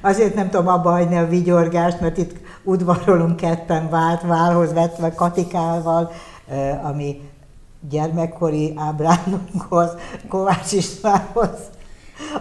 azért nem tudom abba hagyni a vigyorgást, mert itt udvarolunk ketten vált, válhoz vetve Katikával, ami gyermekkori ábránunkhoz, Kovács Istvánhoz,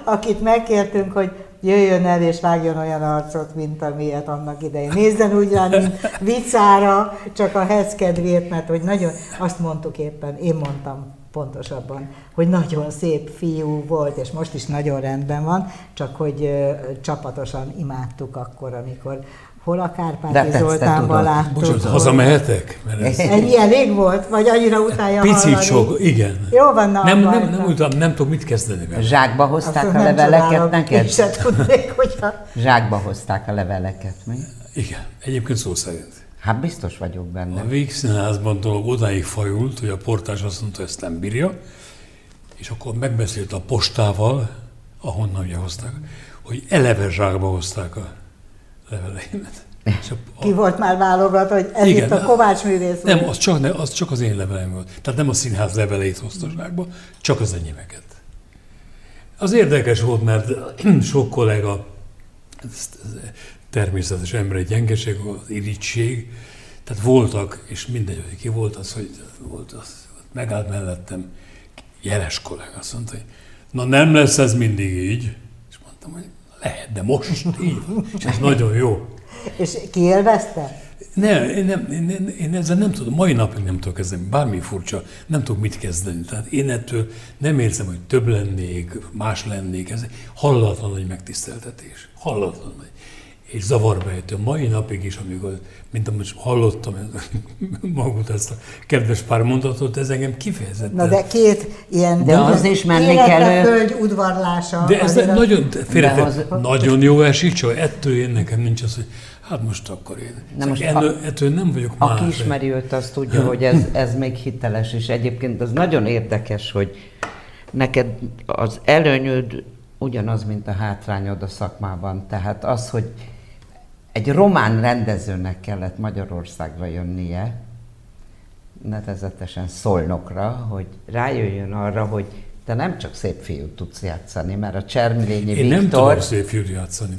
akit megkértünk, hogy jöjjön el és vágjon olyan arcot, mint amilyet annak idején. Nézzen úgy rá, mint vicára, csak a hez kedvéért, mert hogy nagyon, azt mondtuk éppen, én mondtam pontosabban, hogy nagyon szép fiú volt, és most is nagyon rendben van, csak hogy ö, csapatosan imádtuk akkor, amikor hol a Kárpáti Zoltánban láttuk. Bocsánat, hazamehetek? Mert ez... Ennyi elég volt? Vagy annyira utálja Picit hallani? sok, igen. Jó van, na, nem, nem, nem, nem, nem tudok mit kezdeni vele. Zsákba hozták Azt a leveleket neked? Én se tudnék, hogyha... Zsákba hozták a leveleket, mi? Igen, egyébként szó szerint. Hát biztos vagyok benne. A Vígszínházban dolog odáig fajult, hogy a portás azt mondta, hogy ezt nem bírja, és akkor megbeszélt a postával, ahonnan ugye hozták, hogy eleve zsákba hozták a leveleimet. A, Ki volt már válogatva, hogy ez igen, itt a Kovács művész Nem, az csak, ne, az csak az én levelem volt. Tehát nem a színház leveleit hozta zsákba, csak az enyémeket. Az érdekes volt, mert sok kollega természetes emberi gyengeség, az irítség, tehát voltak, és mindegy, ki volt az, hogy volt az, megállt mellettem, jeles kollega, azt mondta, hogy na nem lesz ez mindig így, és mondtam, hogy lehet, de most így és ez nagyon jó. És kiélvezte? Nem, én, nem, én, én ezzel nem tudom, mai napig nem tudok kezdeni, bármi furcsa, nem tudok mit kezdeni. Tehát én ettől nem érzem, hogy több lennék, más lennék, ez hallatlan nagy megtiszteltetés. Hallatlan nagy és zavarba ejtő. Mai napig is, amikor, mint amit hallottam magut ezt a kedves pár mondatot, ez engem kifejezetten... Na de két ilyen de az is menni kell. Föld udvarlása. De ez egy nagyon, félre, az... nagyon jó esik, csak ettől én nekem nincs az, hogy hát most akkor én. Na most ettől, a, ettől nem vagyok Aki más. ismeri őt, az tudja, hogy ez, ez még hiteles, és egyébként az nagyon érdekes, hogy neked az előnyöd ugyanaz, mint a hátrányod a szakmában. Tehát az, hogy egy román rendezőnek kellett Magyarországra jönnie, nevezetesen Szolnokra, hogy rájöjjön arra, hogy te nem csak szép fiút tudsz játszani, mert a Csermlényi Én Viktor... nem tudom szép fiút játszani.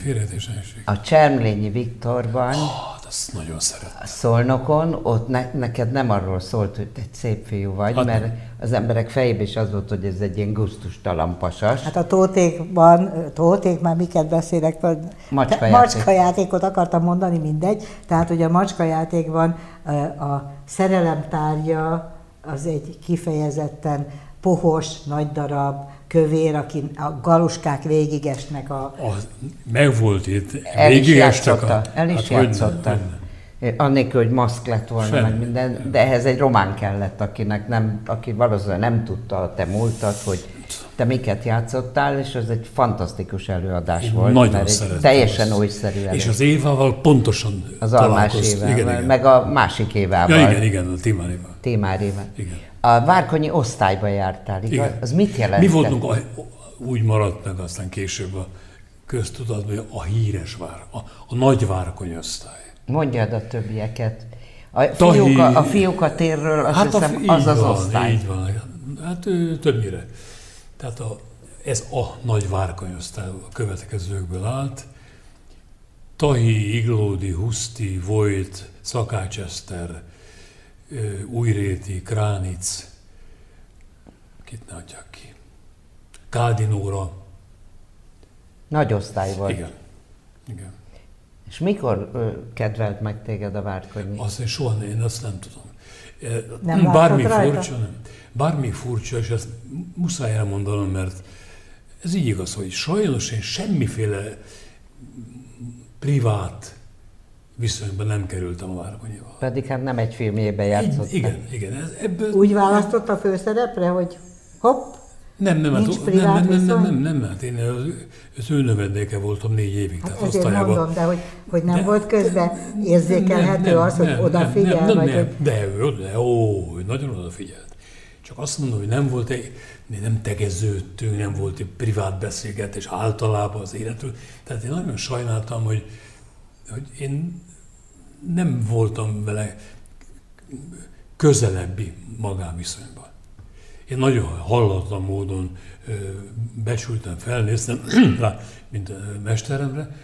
A Csermlényi Viktorban... Oh, azt nagyon szeretem. A Szolnokon, ott ne, neked nem arról szólt, hogy te egy szép fiú vagy, hát mert nem. Az emberek fejében is az volt, hogy ez egy ilyen gusztustalan pasas. Hát a tótékban, tóték, már miket beszélek, macska, macska játékot akartam mondani, mindegy. Tehát, hogy a macska játékban a szerelemtárja az egy kifejezetten pohos, nagy darab, kövér, aki a galuskák végigesnek a... a megvolt itt, el is játszotta, el is hát játszotta. Annélkül, hogy maszk lett volna, meg minden, de ehhez egy román kellett, akinek nem, aki valószínűleg nem tudta a te múltat, hogy te miket játszottál, és ez egy fantasztikus előadás Én volt. Nagyon mert Teljesen újszerű előadás. És az Évával pontosan Az Almás Évával, igen, igen. meg a másik Évával. Ja, igen, igen, a Timáréval. Timáréval. Igen. A Várkonyi osztályba jártál, igaz? Igen. Az mit jelent? Mi voltunk, a, úgy maradt meg aztán később a köztudatban, hogy a híres vár, a, a nagy Várkonyi osztály. Mondjad a többieket. A fiúk, a, a fiúk a térről, azt hát hiszem, a, az az van, osztály. Így van, hát többnyire. Tehát a, ez a nagy Várkonyi osztály a következőkből állt. Tahi, Iglódi, Huszti, Vojt, Szakács Eszter, Újréti, Kránic, kit ne adjak ki, Káldinóra. Nagy osztály volt. Igen. Igen. És mikor ö, kedvelt meg téged a Várkonyi? Azt én soha én azt nem tudom. Nem Bármi furcsa, nem. Bármi furcsa, és ezt muszáj elmondanom, mert ez így igaz, hogy sajnos én semmiféle privát viszonyban nem kerültem a Várkonyival. Pedig hát nem egy filmjében játszott. Igen, igen. Ez, ebből Úgy választott a főszerepre, hogy hopp, nem, nem, Nincs hát, nem, nem, nem, nem, nem, nem, hát én az, az ő növendéke voltam négy évig. Hát ezért osztályában. mondom, de hogy, hogy nem de, volt közben érzékelhető nem, nem, az, hogy nem, odafigyel? Nem, nem, vagy nem, de, de, de, ó, nagyon odafigyelt. Csak azt mondom, hogy nem volt egy, nem tegeződtünk, nem volt egy privát beszélgetés általában az életről. Tehát én nagyon sajnáltam, hogy, hogy én nem voltam vele közelebbi magánviszonyban. Én nagyon hallatlan módon becsültem, felnéztem rá, mint a mesteremre,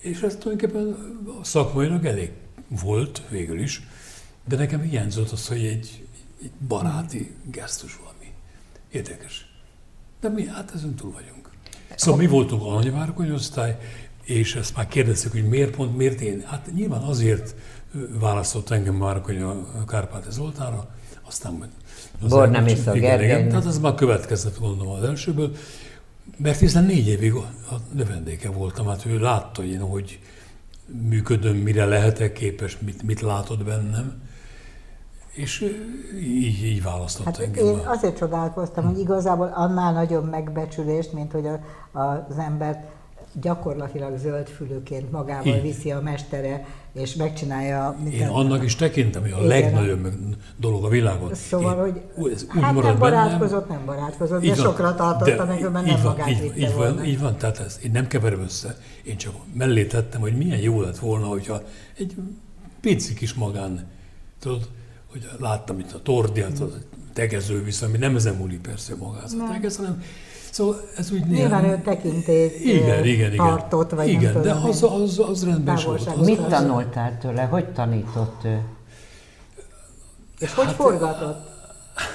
és ez tulajdonképpen a szakmainak elég volt végül is, de nekem hiányzott az, hogy egy, egy baráti gesztus valami. Érdekes. De mi hát ezen túl vagyunk. Szóval mi voltunk alanyvárkony osztály, és ezt már kérdeztük, hogy miért pont, miért én? Hát nyilván azért választott engem Márkony a Kárpáti Zoltára, aztán majd Borna Mésza igen, tehát az már következett gondolom az elsőből, mert hiszen négy évig a növendéke voltam, hát ő látta én, hogy működöm, mire lehetek képes, mit, mit látod bennem, és így, így választott hát engem. Én azért csodálkoztam, hogy igazából annál nagyobb megbecsülést, mint hogy a, az embert gyakorlatilag zöldfülőként magával Igen. viszi a mestere, és megcsinálja... Én annak is tekintem, hogy a Igen. legnagyobb dolog a világon. Szóval, Én, hogy ez úgy hát nem barátkozott, bennem. nem barátkozott, de van, sokra tartotta meg, mert nem van, magát így, vitte így van, így van, tehát ez, én nem keverem össze, én csak mellé tettem, hogy milyen jó lett volna, hogyha egy pici kis magán, tudod, hogy láttam itt a tordiát, a tegező viszont, ami nem ezen múlik persze magát a tegez, hanem Szóval ez úgy Nyilván ő tekintélyt igen, igen, tartott, vagy igen, nem de tudom, az, az, az rendben is volt. Az, Mit tanultál tőle? Hogy tanított ő? És hogy hát, forgatott?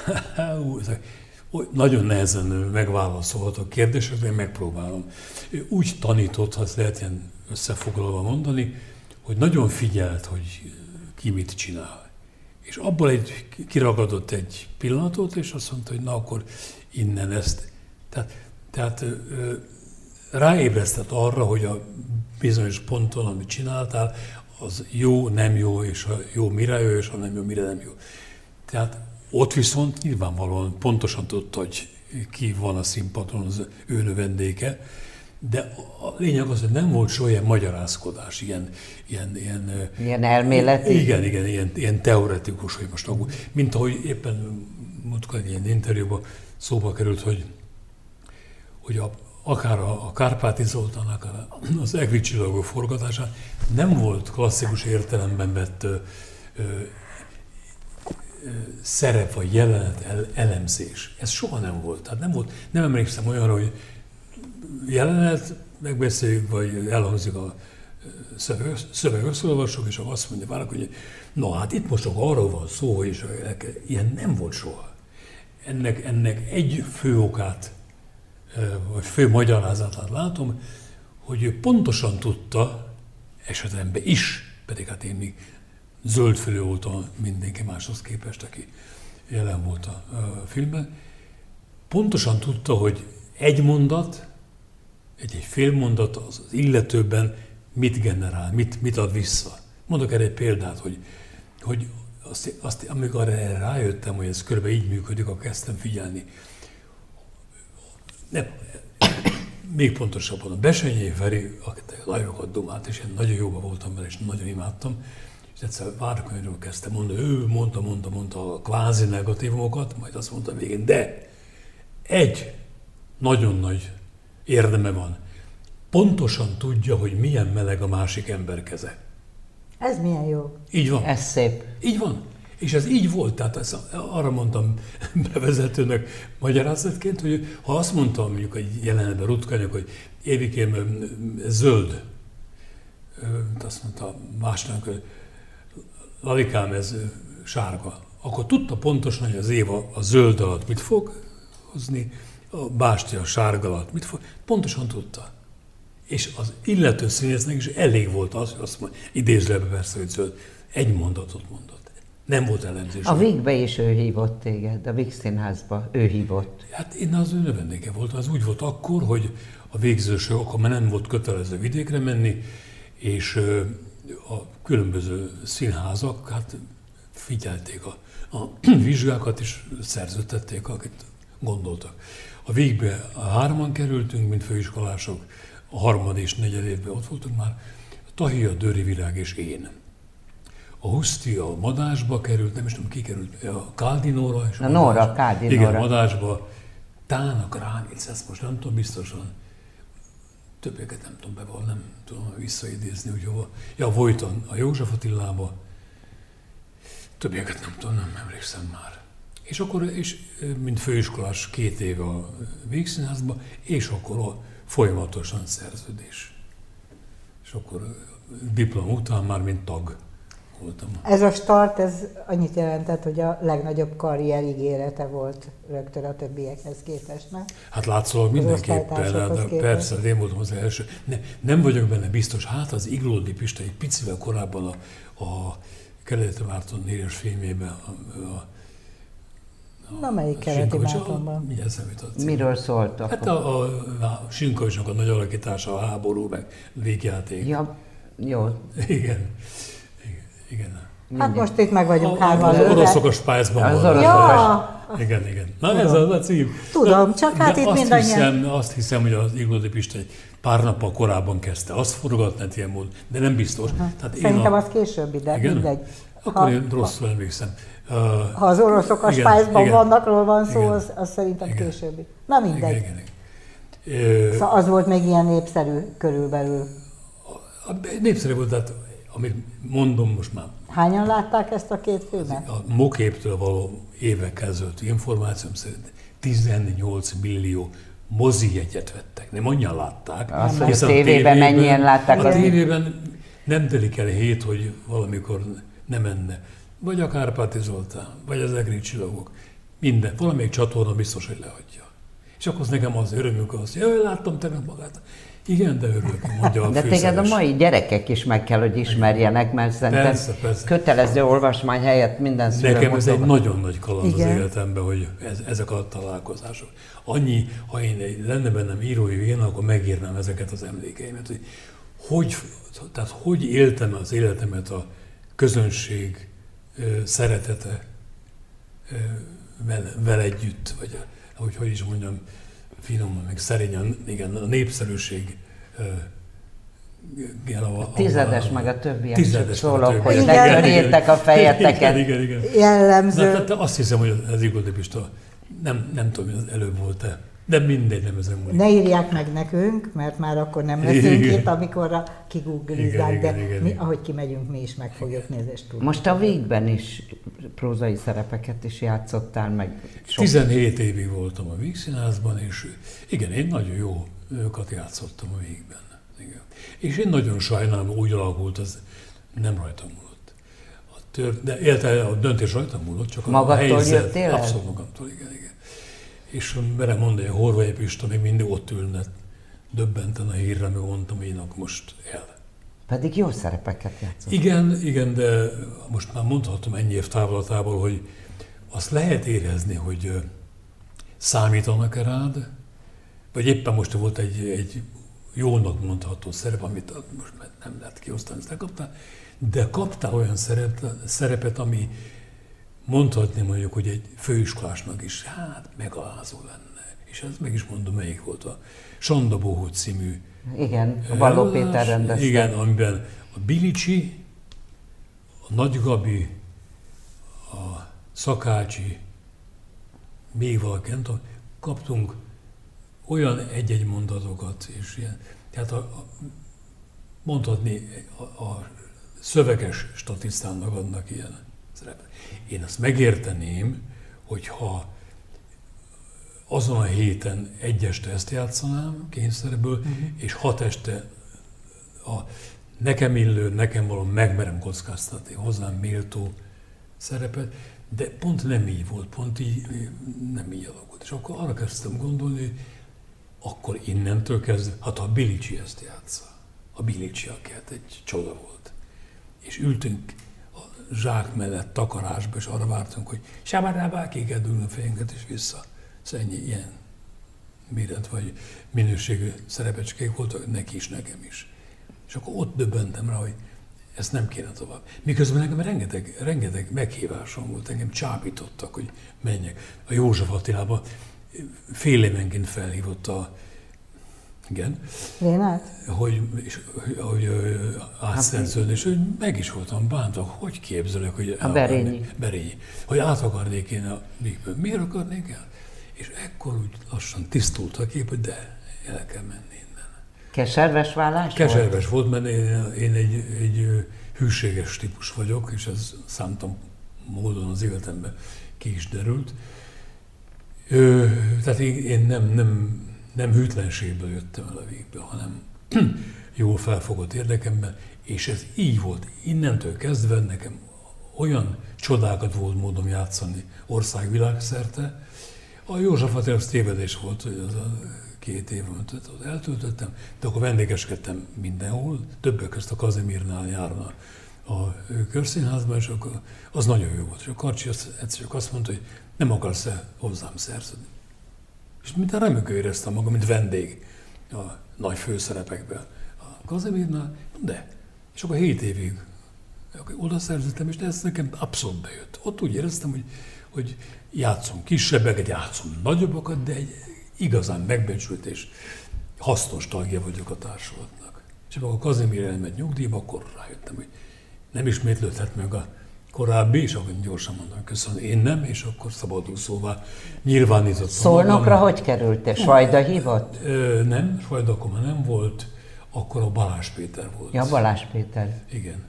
nagyon nehezen megválaszolható kérdések, de én megpróbálom. Ő úgy tanított, ha ezt lehet ilyen összefoglalva mondani, hogy nagyon figyelt, hogy ki mit csinál. És abból egy, kiragadott egy pillanatot, és azt mondta, hogy na akkor innen ezt tehát, tehát ráébresztett arra, hogy a bizonyos ponton, amit csináltál, az jó, nem jó, és a jó mire jó, és a nem jó, mire nem jó. Tehát ott viszont nyilvánvalóan pontosan tudta, hogy ki van a színpadon az ő növendéke, de a lényeg az, hogy nem volt soha ilyen magyarázkodás, ilyen... Ilyen, ilyen, ilyen elméleti? Igen, igen, ilyen, ilyen teoretikus, hogy most mint ahogy éppen múltkor egy ilyen interjúban szóba került, hogy hogy a, akár a, a Kárpáti Zoltán, az Egri csillagok forgatásán nem volt klasszikus értelemben vett ö, ö, szerep vagy jelenet el, elemzés. Ez soha nem volt. Tehát nem volt, nem emlékszem olyanra, hogy jelenet, megbeszéljük, vagy elhangzik a szöveg, szöveg és azt mondja várok, hogy na hát itt most csak arról van szó, és ilyen nem volt soha. Ennek, ennek egy fő okát vagy fő magyarázatát látom, hogy ő pontosan tudta, esetemben is, pedig hát én még zöldfülő voltam mindenki máshoz képest, aki jelen volt a, filmben, pontosan tudta, hogy egy mondat, egy-egy fél mondat az, az illetőben mit generál, mit, mit ad vissza. Mondok erre egy példát, hogy, hogy azt, azt, amikor erre rájöttem, hogy ez körülbelül így működik, akkor kezdtem figyelni nem, még pontosabban a Besenyé Feri, akit nagyokat dumát, és én nagyon jóban voltam vele, és nagyon imádtam, és egyszer Várkonyról kezdte mondani, ő mondta, mondta, mondta a kvázi negatívumokat, majd azt mondta végén, de egy nagyon nagy érdeme van. Pontosan tudja, hogy milyen meleg a másik ember keze. Ez milyen jó. Így van. Ez szép. Így van. És ez így volt, tehát ez, arra mondtam bevezetőnek magyarázatként, hogy ha azt mondtam mondjuk egy jelenetben Rutkanyag, hogy Évikém zöld, azt mondta másnak, hogy Lalikám ez sárga, akkor tudta pontosan, hogy az Éva a zöld alatt mit fog hozni, a Básti a sárga alatt mit fog, pontosan tudta. És az illető színésznek is elég volt az, hogy azt mondja, idézőjelben persze, hogy zöld, egy mondatot mondott. Nem volt elemzés. A Vigbe is ő hívott téged, a Vig színházba ő hívott. Hát én az ő növendéke voltam. Az úgy volt akkor, hogy a végzősök, akkor már nem volt kötelező vidékre menni, és a különböző színházak hát figyelték a, a vizsgákat, és szerződtették, akit gondoltak. A végbe a hárman kerültünk, mint főiskolások, a harmad és negyed évben ott voltunk már, Tahia, Döri Virág és én a Huszti a Madásba került, nem is tudom ki került, a Káldinóra. És a, a Nóra, Káldinóra. Igen, Madásba. Tának Ránic, ezt most nem tudom biztosan. Többeket nem tudom beval, nem tudom visszaidézni, hogy hova. Ja, Vojton, a József Attilába. Többeket nem tudom, nem emlékszem már. És akkor, és, mint főiskolás két éve a Végszínházban, és akkor a folyamatosan szerződés. És akkor diplom után már mint tag voltam. Ez a start, ez annyit jelentett, hogy a legnagyobb karrier ígérete volt rögtön a többiekhez képest, nem? Hát látszólag mindenképpen, de persze, én voltam az első. Ne, nem vagyok benne biztos, hát az Iglódi Pista egy picivel korábban a, a Keleti Márton néres filmjében a, a Na, melyik keleti Mártonban? Mi eszembe Miről szólt akkor? Hát a, a, a Sinkovicsnak a nagy alakítása, a háború, meg végjáték. Ja, jó. Igen. Igen. Hát most itt meg vagyunk hárman. Az oroszok a spájzban Az ja. Igen, igen. Na Tudom. ez az a cím. Tudom, csak de, hát de itt azt mindannyian... Hiszem, azt hiszem, hogy az Iglódi Pista egy pár nappal korábban kezdte. Azt forgatni ilyen módon, de nem biztos. Tehát Szerintem a... az későbbi, de igen? mindegy. Akkor ha, én rosszul emlékszem. Uh, ha az oroszok a spájzban vannakról van szó, igen, az, az szerintem igen, későbbi. Na mindegy. Igen, igen, igen. Szóval az volt még ilyen népszerű körülbelül. Népszerű volt, tehát amit mondom most már. Hányan látták ezt a két filmet? A Moképtől való évek ezelőtt információm szerint 18 millió mozi jegyet vettek. Nem annyian látták. Azt, hogy a tévében mennyien látták. A tévében nem telik el hét, hogy valamikor nem menne. Vagy a Kárpáti Zoltán, vagy az Egri Csillagok. Minden. Valamelyik csatorna biztos, hogy leadja. És akkor az nekem az örömünk az, hogy jaj, láttam tegnap magát. Igen, de örülök, mondja a De téged a mai gyerekek is meg kell, hogy ismerjenek, mert szerintem persze, persze. kötelező olvasmány helyett minden szülő Nekem ez egy nagyon nagy kaland Igen. az életemben, hogy ez, ezek a találkozások. Annyi, ha én lenne bennem írói vén, akkor megírnám ezeket az emlékeimet, hogy hogy, tehát hogy éltem az életemet a közönség szeretete vele, vele együtt, vagy ahogy hogy is mondjam, finoman, meg szerényen, igen, a népszerűség igen, a, a tizedes, a, meg a többiek tizedes szólok, hogy ne a fejeteket. Igen, igen, igen. Jellemző. Na, tehát azt hiszem, hogy az Igor Pista, nem, nem tudom, hogy előbb volt-e, de mindegy, nem ezen múlik. Ne írják meg nekünk, mert már akkor nem leszünk igen. itt, amikor kigooglizzák, de igen, mi, ahogy kimegyünk, mi is meg fogjuk nézni, és tudjuk. Most a végben is prózai szerepeket is játszottál meg. Sok... 17 évig voltam a Vígszínházban, és igen, én nagyon jó őket játszottam a végben. Igen. És én nagyon sajnálom, úgy alakult, az nem rajtam múlott. A tör, de érte, a döntés rajtam múlott, csak Magadtól a helyzet. Jöttél abszolút magamtól, igen, igen. És merem mondani, hogy Horvai Pista még mindig ott ülne, döbbenten a hírre, meg mondtam, hogy én akkor most el. Pedig jó szerepeket játszott. Igen, igen, de most már mondhatom ennyi év távlatából, hogy azt lehet érezni, hogy számítanak-e rád, vagy éppen most volt egy, egy jónak mondható szerep, amit most nem lehet kiosztani, ezt de kaptál olyan szerep, szerepet, ami mondhatni mondjuk, hogy egy főiskolásnak is, hát megalázó lenne. És ez meg is mondom, melyik volt a Sanda Bohó című. Igen, a Balló Péter rendezte. Igen, amiben a Bilicsi, a Nagy Gabi, a Szakácsi, még valaki, nem tudom, kaptunk olyan egy-egy mondatokat, és ilyen, tehát a, a, mondhatni a, a szöveges statisztának adnak ilyen szerepet. Én azt megérteném, hogyha azon a héten egy este ezt játszanám kényszerből, uh-huh. és hat este a nekem illő, nekem való megmerem kockáztatni hozzám méltó szerepet, de pont nem így volt, pont így nem így alakult. És akkor arra kezdtem gondolni, hogy akkor innentől kezdve, hát a Bilicsi ezt játsza. A Bilicsi, aki hát egy csoda volt. És ültünk zsák mellett takarásba, és arra vártunk, hogy sábárábá ki kell a fejünket, és vissza. Ennyi ilyen méret vagy minőségű szerepecskék voltak neki is, nekem is. És akkor ott döbbentem rá, hogy ezt nem kéne tovább. Miközben nekem rengeteg, rengeteg meghívásom volt, engem csábítottak, hogy menjek. A József Attilában fél évenként felhívott a igen. Lénát? Hogy, és, hogy átszerződni, és hogy meg is voltam bántva, hogy képzelek, hogy a Berényi. Berényi. Hogy át akarnék én a Miért akarnék el? És ekkor úgy lassan tisztult a kép, hogy de el kell menni innen. Keserves vállás Keserves volt, volt mert én, én egy, egy hűséges típus vagyok, és ez számtam módon az életemben ki is derült. Ö, tehát én, én nem, nem, nem hűtlenségből jöttem el a végből, hanem jól felfogott érdekemben, és ez így volt. Innentől kezdve nekem olyan csodákat volt módom játszani országvilágszerte. A József Attila tévedés volt, hogy az a két év, amit ott eltöltöttem, de akkor vendégeskedtem mindenhol, többek között a Kazimirnál járna a körszínházban, és akkor az nagyon jó volt. És a Karcsi egyszer csak azt mondta, hogy nem akarsz-e hozzám szerződni. És minden remekül éreztem magam, mint vendég a nagy főszerepekben. A Kazimirnál, de. És akkor hét évig oda szerződtem, és ez nekem abszolút bejött. Ott úgy éreztem, hogy, hogy játszom kisebbeket, játszom nagyobbakat, de egy igazán megbecsült és hasznos tagja vagyok a társulatnak. És amikor Kazimír elment nyugdíjba, akkor rájöttem, hogy nem ismétlődhet meg a korábbi, és akkor gyorsan mondom, köszönöm, én nem, és akkor szabadul szóval nyilvánítottam. Szolnokra hogy került? Svajda hívott? Ö, nem, Svajda akkor már nem volt, akkor a Balázs Péter volt. Ja, Balázs Péter. Igen.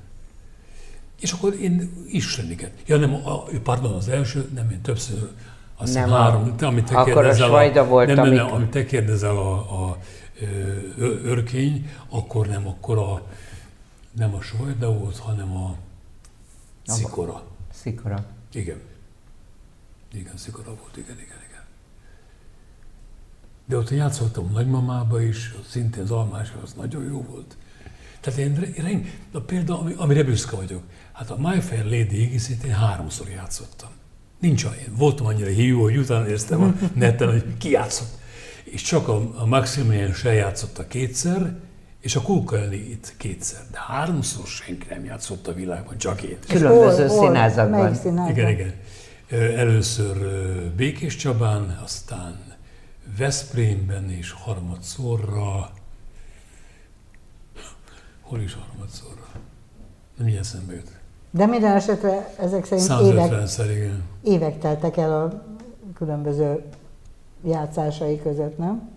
És akkor én isteniket. Ja nem, a, pardon, az első, nem, én többször, azt nem három, te, amit te akkor kérdezel, a, a volt, nem, nem, nem, amit te kérdezel a, a, a örkény, akkor nem, akkor a, nem a Svajda volt, hanem a Szikora. Szikora. Igen. Igen, Szikora volt, igen, igen, igen. De ott játszottam nagymamába is, szintén az almás, az nagyon jó volt. Tehát én, én a példa, ami, amire büszke vagyok, hát a My Fair Lady égészét én háromszor játszottam. Nincs olyan, voltam annyira hívó, hogy utána éreztem a neten, hogy ki játszott. És csak a, a Maximilian se játszotta kétszer, és a Kulkalni itt kétszer, de háromszor senki nem játszott a világban, csak én. Különböző színházakban. Igen, igen. Először Békés Csabán, aztán Veszprémben és harmadszorra, hol is harmadszorra? Nem ilyen szembe jut. De minden esetre ezek szerint évek, igen. évek teltek el a különböző játszásai között, nem?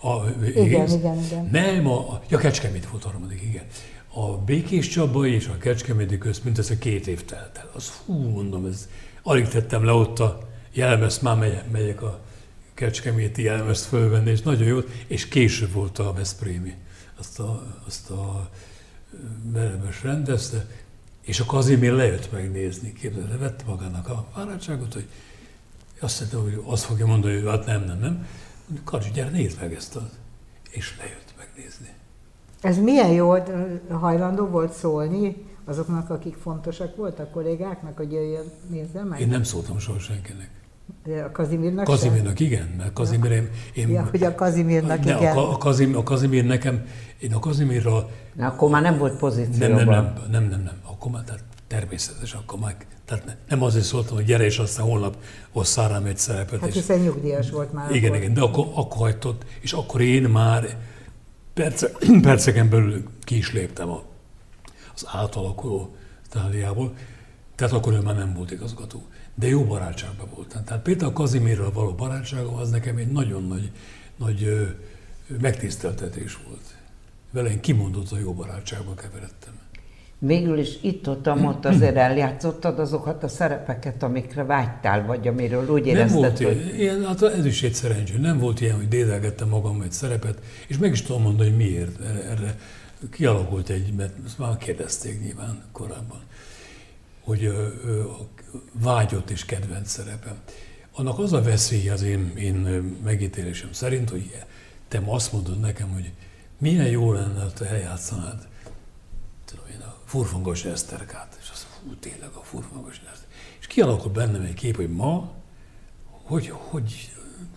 A, igen, igen, igen. Nem, a, ja, Kecskemét volt a harmadik, igen. A Békés Csaba és a Kecskeméti közt mindössze két év telt el. Az hú, mondom, ez, alig tettem le ott a jelmezt, már megy, megyek a Kecskeméti jelmezt fölvenni, és nagyon jó, és később volt a Veszprémi. Azt a, azt a Veremes rendezte, és a Kazimír lejött megnézni, képzeld, vette magának a fáradtságot, hogy azt hiszem, hogy azt fogja mondani, hogy hát nem, nem, nem. Karcsi, gyere, nézd meg ezt az. És lejött megnézni. Ez milyen jó, hajlandó volt szólni azoknak, akik fontosak voltak, kollégáknak, hogy jöjjön, nézze meg? Én nem szóltam soha senkinek. A Kazimirnak Kazimirnak sem? igen, mert Kazimir én... én ja, hogy a Kazimirnak ne, igen. A, a, Kazim, a Kazimir nekem, én a Kazimirra... Na, akkor már nem volt pozícióban. Nem, nem, nem, nem, nem, nem. Akkor már, tehát természetes, akkor már tehát nem azért szóltam, hogy gyere, és aztán holnap osszál rám egy szerepet. Hát hiszen nyugdíjas volt már. Igen, akkor. igen, de akkor, akkor hagytott, és akkor én már perce, perceken belül ki is léptem a, az átalakuló táliából, tehát akkor ő már nem volt igazgató. De jó barátságban voltam. Tehát például Kazimirral való barátságom az nekem egy nagyon nagy, nagy ö, megtiszteltetés volt. Vele én kimondott a jó barátságba keveredtem végül is itt-ott, ott azért eljátszottad azokat a szerepeket, amikre vágytál, vagy amiről úgy érezted, Nem volt hogy... ilyen, hát ez is egy szerencsé. Nem volt ilyen, hogy dédelgettem magam egy szerepet, és meg is tudom mondani, hogy miért. Erre, erre kialakult egy, mert ezt már kérdezték nyilván korábban, hogy ö, vágyott és kedvenc szerepem. Annak az a veszély az én, én megítélésem szerint, hogy te azt mondod nekem, hogy milyen jó lenne, ha te eljátszanád furfangos Eszterkát. És azt hú, tényleg a furfangos Eszter. És kialakul bennem egy kép, hogy ma hogy, hogy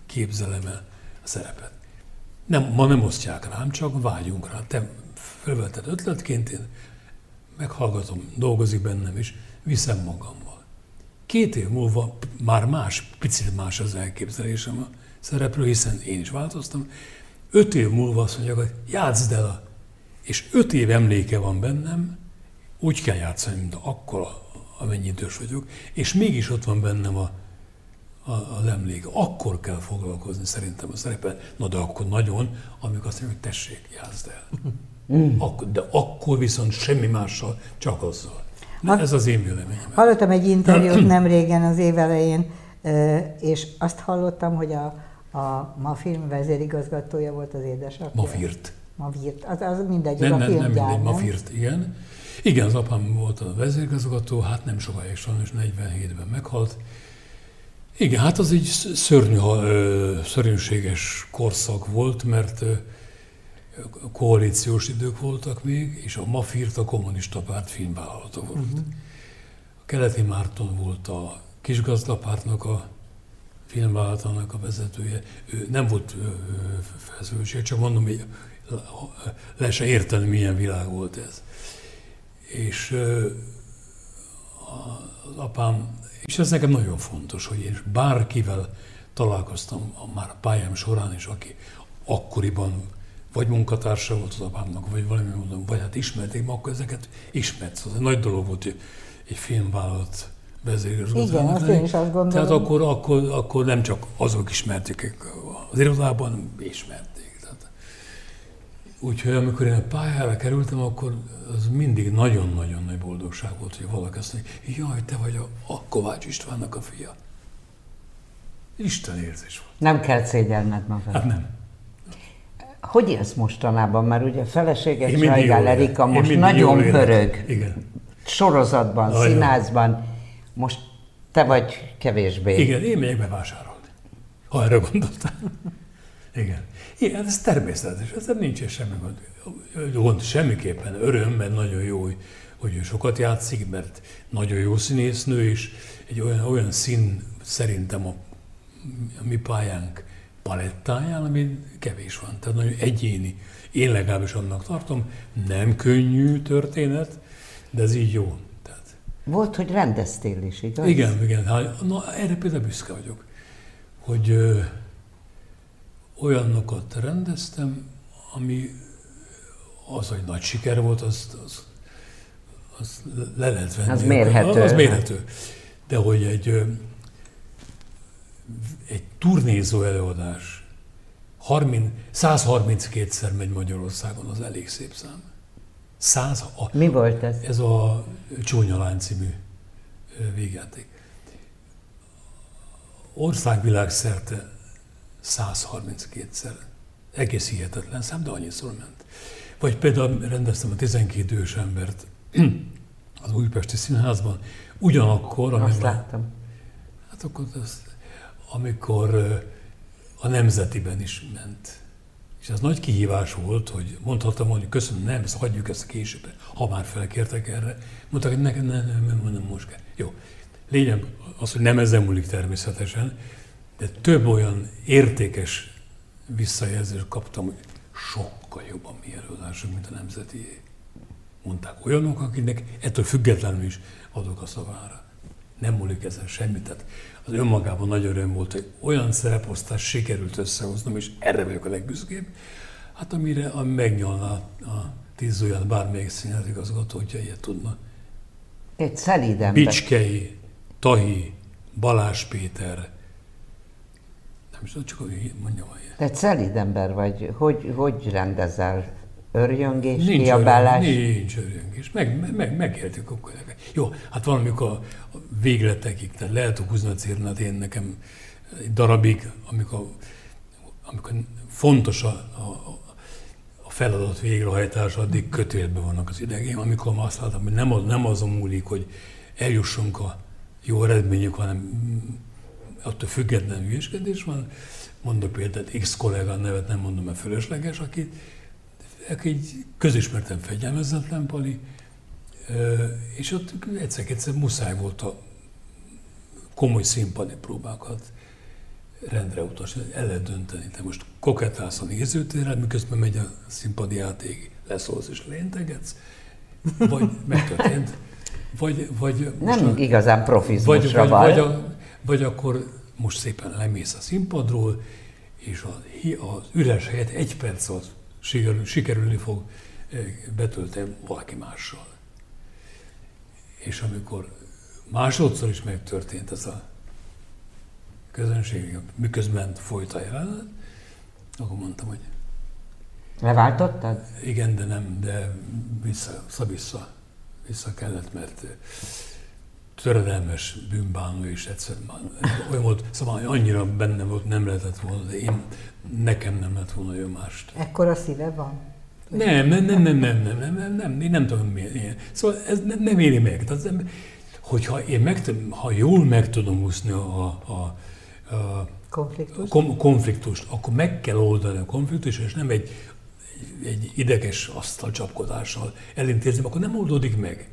képzelem el a szerepet. Nem, ma nem osztják rám, csak vágyunk rá. Te felvetted ötletként, én meghallgatom, dolgozik bennem is, viszem magammal. Két év múlva már más, picit más az elképzelésem a szerepről, hiszen én is változtam. Öt év múlva azt mondják, hogy játszd el, és öt év emléke van bennem, úgy kell játszani, mint akkor, amennyi idős vagyok, és mégis ott van bennem a, a, az emlék. Akkor kell foglalkozni szerintem a szerepel, na de akkor nagyon, amikor azt mondja, hogy tessék, játszd el. Mm. Ak- de akkor viszont semmi mással, csak azzal. Ne, ez az én véleményem. Hallottam egy interjút nem régen az év elején, és azt hallottam, hogy a, a ma film vezérigazgatója volt az édesapja. Mafirt. Mafirt, az, az mindegy, nem, az nem, a filmgyár, nem, mindegy, nem? Mafirt, igen. Igen, az apám volt a vezérigazgató, hát nem sokáig sajnos 47-ben meghalt. Igen, hát az egy szörnyű, szörnyűséges korszak volt, mert koalíciós idők voltak még, és a MAFIRT a kommunista párt filmvállalata volt. Uh-huh. A Keleti Márton volt a kisgazdapártnak a filmvállalatának a vezetője. Ő nem volt feszültség, csak mondom, hogy le se érteni, milyen világ volt ez. És az apám, és ez nekem nagyon fontos, hogy én bárkivel találkoztam már pályám során is, aki akkoriban vagy munkatársa volt az apámnak, vagy valami mondom, vagy hát ismerték, akkor ezeket ismert. Szóval ez nagy dolog volt, hogy egy filmvállalat vezérigazgatónak Igen, azt én is azt gondolom. Tehát akkor, akkor, akkor nem csak azok ismerték az irodában, ismerték. Úgyhogy amikor én a pályára kerültem, akkor az mindig nagyon-nagyon nagy boldogság volt, hogy valaki azt mondja, jaj, te vagy a, a Kovács Istvánnak a fia. Isten érzés volt. Nem kell szégyelned magad. Hát nem. Hogy élsz mostanában? Mert ugye a feleséges Rajgál Erika most nagyon pörög. Igen. Sorozatban, Nagyon. színházban. Most te vagy kevésbé. Igen, én megyek bevásárolni. Ha erre gondoltál. Igen. Igen, ez természetes, ez nincs semmi gond. gond. Semmiképpen öröm, mert nagyon jó, hogy, hogy ő sokat játszik, mert nagyon jó színésznő, és egy olyan, olyan szín szerintem a, a mi pályánk palettáján, ami kevés van. Tehát nagyon egyéni. Én legalábbis annak tartom, nem könnyű történet, de ez így jó. Tehát, Volt, hogy rendeztél is, igaz? igen, igen. Hát, na, erre például büszke vagyok, hogy olyanokat rendeztem, ami az, hogy nagy siker volt, azt, az, az le lehet venni. Az mérhető. Az mérhető. De hogy egy, egy turnézó előadás 30, 132-szer megy Magyarországon, az elég szép szám. 100, a, Mi volt ez? ez a Csúnya Lány című végjáték. Országvilág szerte 132-szer. Egész hihetetlen szám, de annyiszor ment. Vagy például rendeztem a 12 ős embert az Újpesti Színházban, ugyanakkor, Azt amiben, láttam. hát akkor az, amikor a Nemzetiben is ment. És ez nagy kihívás volt, hogy mondhattam hogy köszönöm, nem, ezt hagyjuk ezt a későbbre, ha már felkértek erre. Mondták, hogy nekem nem, nem, nem, nem most kell. Jó. Lényeg az, hogy nem ezen múlik természetesen, de több olyan értékes visszajelzést kaptam, hogy sokkal jobb a mi előadásunk, mint a nemzeti. Mondták olyanok, akiknek ettől függetlenül is adok a szavára. Nem múlik ezen semmit. Tehát az önmagában nagy öröm volt, hogy olyan szereposztást sikerült összehoznom, és erre vagyok a legbüszkébb, hát amire ami megnyalná a tíz olyan bármelyik színházigazgató, hogyha ilyet tudna. Egy szelíd ember. Bicskei, Tahi, Balázs Péter, tudom, csak hogy mondjam, hogy Te egy szelíd ember vagy. Hogy, hogy rendezel? Örjöngés, Nincs kiabálás? öröm, nincs öröngés. Meg, meg, meg, megértük akkor. Jó, hát valamikor a végletekig, tehát lehet a cérnát, én nekem egy darabig, amikor, amikor fontos a, a, a feladat végrehajtása, addig kötélben vannak az idegén. Amikor azt látom, hogy nem, az, nem azon múlik, hogy eljussunk a jó eredmények, hanem attól független hülyeskedés van. Mondok például X kollégán nevet nem mondom, mert fölösleges, aki, aki közismerten fegyelmezetlen pali, és ott egyszer-egyszer muszáj volt a komoly színpadi próbákat rendre utasni, el lehet dönteni. Te most kokettálsz a nézőtérrel, miközben megy a színpadi játék, leszólsz és léntegetsz, vagy megtörtént, vagy, vagy most Nem a- igazán vagy, profizmusra vagy, van. vagy, a, vagy akkor most szépen lemész a színpadról, és a, hi- az üres helyet egy perc alatt sikerül, sikerülni fog eh, betölteni valaki mással. És amikor másodszor is megtörtént ez a közönség, miközben folyt a jelenet, akkor mondtam, hogy Leváltottad? igen, de nem, de vissza, vissza vissza kellett, mert töredelmes bűnbánó is egyszer már olyan volt, szóval annyira benne volt, nem lehetett volna, de én, nekem nem lett volna jó mást. Ekkor a szíve van? Nem, nem, nem, nem, nem, nem, nem, nem, nem, én nem tudom miért. Ilyen. Szóval ez nem, nem éri meg. Tehát, ember- hogyha én meg, ha jól meg tudom úszni a, a, a Konfliktus? kom- konfliktust, akkor meg kell oldani a konfliktust, és nem egy, egy, egy ideges asztalcsapkodással elintézni, akkor nem oldódik meg.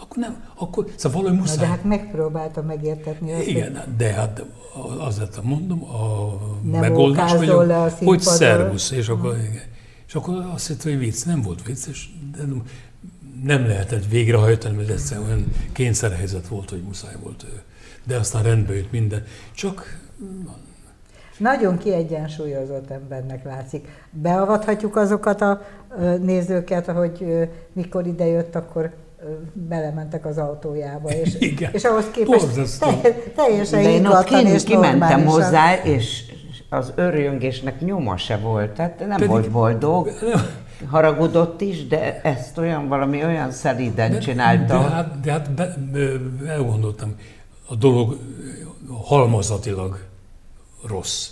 Akkor nem, akkor, szóval valahogy Na, muszáj. de hát megpróbáltam megértetni azt, hogy Igen, hát de hát azért mondom, a Nem megoldás vagyok, le a hogy szervusz, és akkor, igen. és akkor azt hitt, hogy vicc, nem volt vicc, és de nem- lehetett végrehajtani, mert egyszerűen olyan kényszerhelyzet volt, hogy muszáj volt. De aztán rendbe jött minden. Csak Nagyon kiegyensúlyozott embernek látszik. Beavathatjuk azokat a nézőket, hogy mikor idejött, akkor belementek az autójába, és, Igen. és ahhoz képest Borzasztó. te- teljesen De én ott kint és kimentem hozzá, és az örjöngésnek nyoma se volt. Tehát nem Pedig- volt boldog, haragudott is, de ezt olyan valami olyan szelíden de, csinálta. de hát, de hát be, be, elgondoltam, a dolog halmazatilag rossz.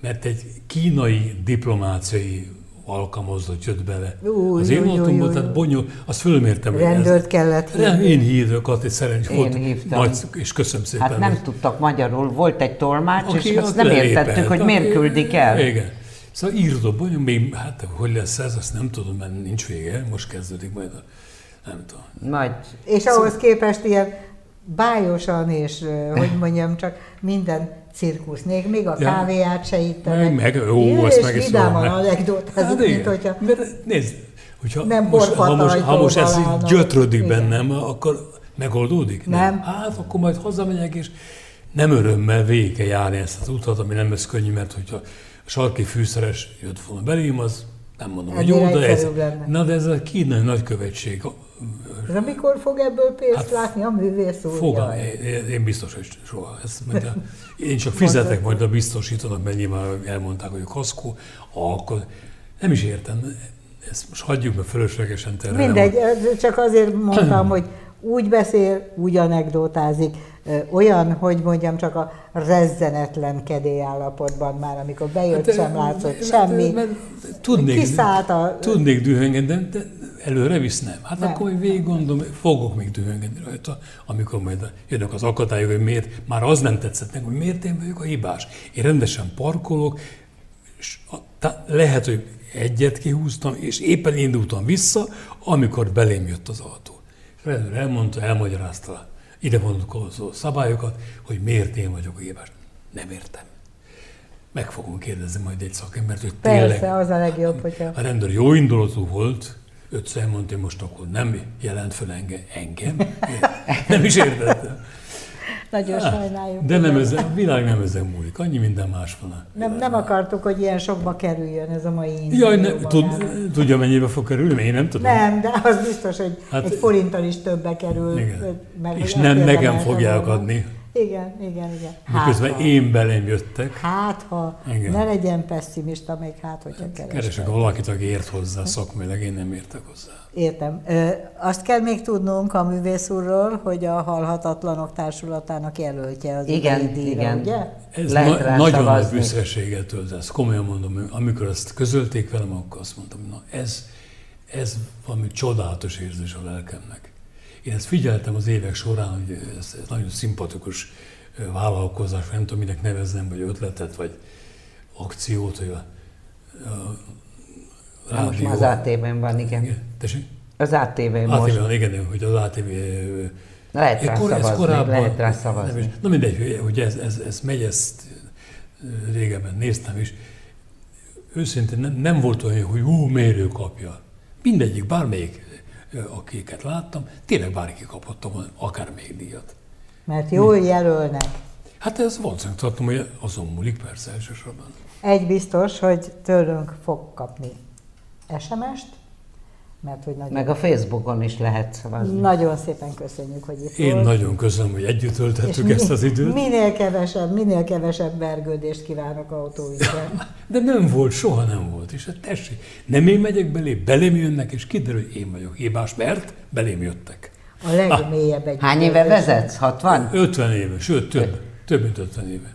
Mert egy kínai diplomáciai alkalmazott jött bele. Új, az én új, tehát bonyol, azt fölmértem. hogy ez- Rendőrt kellett Nem, hívni. én hívtam, Kati, szerencs Én volt. hívtam. Nagy, és köszönöm szépen. Hát nem hogy- tudtak magyarul, volt egy tolmács, aki- és azt nem értettük, hogy miért küldik el. Igen. Szóval írtott, bonyol, még, hát hogy lesz ez, azt nem tudom, mert nincs vége, most kezdődik majd a, nem tudom. Nagy És ahhoz képest ilyen bájosan, és hogy mondjam, csak minden cirkusz, még, még a Ja. kávéját se ittem. Meg, meg, ó, és meg is vidáman szólom, mert- anekdotázik, Hát mint hogyha... Mert nézd, hogyha Nem most, ha, most, ha most ez így gyötrödik Igen. bennem, akkor megoldódik? Nem. Hát akkor majd hazamegyek, és nem örömmel kell járni ezt az utat, ami nem lesz könnyű, mert hogyha a sarki fűszeres jött volna belém, az nem mondom, hogy jó, de ez, lenne. na de ez a kínai nagykövetség. De mikor fog ebből pénzt Hát, látni a művész úr? Fogam, én, én biztos, hogy soha. Ezt majd a, én csak fizetek majd a biztosítónak, mert nyilván elmondták, hogy a kaszkó, akkor nem is értem. Ezt most hagyjuk, mert fölöslegesen terhelem. Mindegy, ez csak azért mondtam, hogy úgy beszél, úgy anekdotázik, olyan, hogy mondjam, csak a rezzenetlen kedély állapotban már, amikor bejött, Hát, sem látszott mert- semmi. mert Tudnék, Kiszállt a... tudnék dühöngeni, de, de előre visz nem. Hát Nem. akkor végig gondolom, fogok még dühöngeni rajta, amikor majd jönnek az akadályok, hogy miért, már az nem tetszett nekem, hogy miért én vagyok a hibás. Én rendesen parkolok, és a, tá, lehet, hogy egyet kihúztam, és éppen indultam vissza, amikor belém jött az autó. És rendőr elmondta, elmagyarázta ide vonatkozó szabályokat, hogy miért én vagyok a hibás. Nem értem. Meg fogom kérdezni majd egy szakembert, hogy tényleg Persze, az a legjobb, hogyha... a rendőr jó indulatú volt, ötször elmondta, hogy most akkor nem jelent föl engem. engem. Nem is értettem. Nagyon sajnáljuk. De nem ez, a világ nem ezen múlik, annyi minden más van. Nem, nem akartuk, hogy ilyen sokba kerüljön ez a mai Jaj, ne, interjú tud, tudja mennyibe fog kerülni? Én nem tudom. Nem, de az biztos, hogy Hát- hát, egy forinttal is többe kerül. Igen. Mert És nem nekem fogják adni. Igen, igen, igen. Miközben ha, én belém jöttek. Hát, ha Igen. ne legyen pessimista, még hát, hogyha keresek. Keresek valakit, aki ért hozzá szakmailag, én nem értek hozzá. Értem. Ö, azt kell még tudnunk a művész úrról, hogy a Halhatatlanok Társulatának jelöltje az Igen, díjra, igen. ugye? Ez Lehet na- nagyon nagy büszkeséget tölt, ezt komolyan mondom. Amikor ezt közölték velem, akkor azt mondtam, na ez, ez valami csodálatos érzés a lelkemnek. Én ezt figyeltem az évek során, hogy ez, nagyon szimpatikus vállalkozás, nem tudom, minek nevezzem, vagy ötletet, vagy akciót, hogy a, a Most már az ATV-n van, igen. Igen, tessék? Az ATV most. ATV van, igen, hogy az ATV Lehet rá ez szavazni, korábban- lehet rá Nem szavazni. is, na mindegy, hogy- ez, ez, ez megy, ezt régebben néztem is. Őszintén nem, nem volt olyan, hogy hú, mérő kapja. Mindegyik, bármelyik, akiket láttam, tényleg bárki kapott volna akár még díjat. Mert jól jelölnek. Hát ez valószínűleg tartom, hogy azon múlik persze elsősorban. Egy biztos, hogy tőlünk fog kapni SMS-t, mert hogy nagyon, Meg a Facebookon is lehet szavazni. nagyon szépen köszönjük, hogy itt Én volt. nagyon köszönöm, hogy együtt És töltettük ezt az időt. Minél kevesebb, minél kevesebb vergődést kívánok autóügyben. De nem volt, soha nem volt. És hát tessék, nem én megyek belé, belém jönnek, és kiderül, hogy én vagyok hibás, mert belém jöttek. a legmélyebb egy. Hány éve vezetsz? 60? 50 éve, sőt több, több mint 50 éve.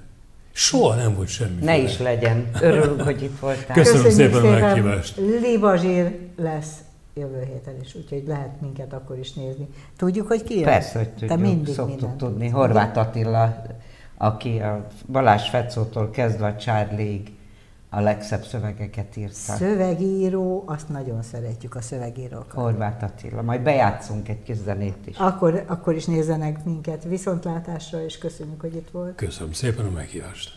Soha nem volt semmi. Ne is legyen. Örülünk, hogy itt voltál. Köszönöm Köszönjük szépen a meghívást. Libazsír lesz jövő héten is, úgyhogy lehet minket akkor is nézni. Tudjuk, hogy ki jön? Persze, hogy Te tudjuk, mindig szoktuk mindent tudni. tudsz. Horváth Attila, aki a Balázs Fecótól kezdve a Charlie-ig a legszebb szövegeket írta. Szövegíró, azt nagyon szeretjük a szövegírókat. Horváth Attila. Majd bejátszunk egy kis zenét is. Akkor, akkor is nézzenek minket viszontlátásra, és köszönjük, hogy itt volt. Köszönöm szépen a meghívást.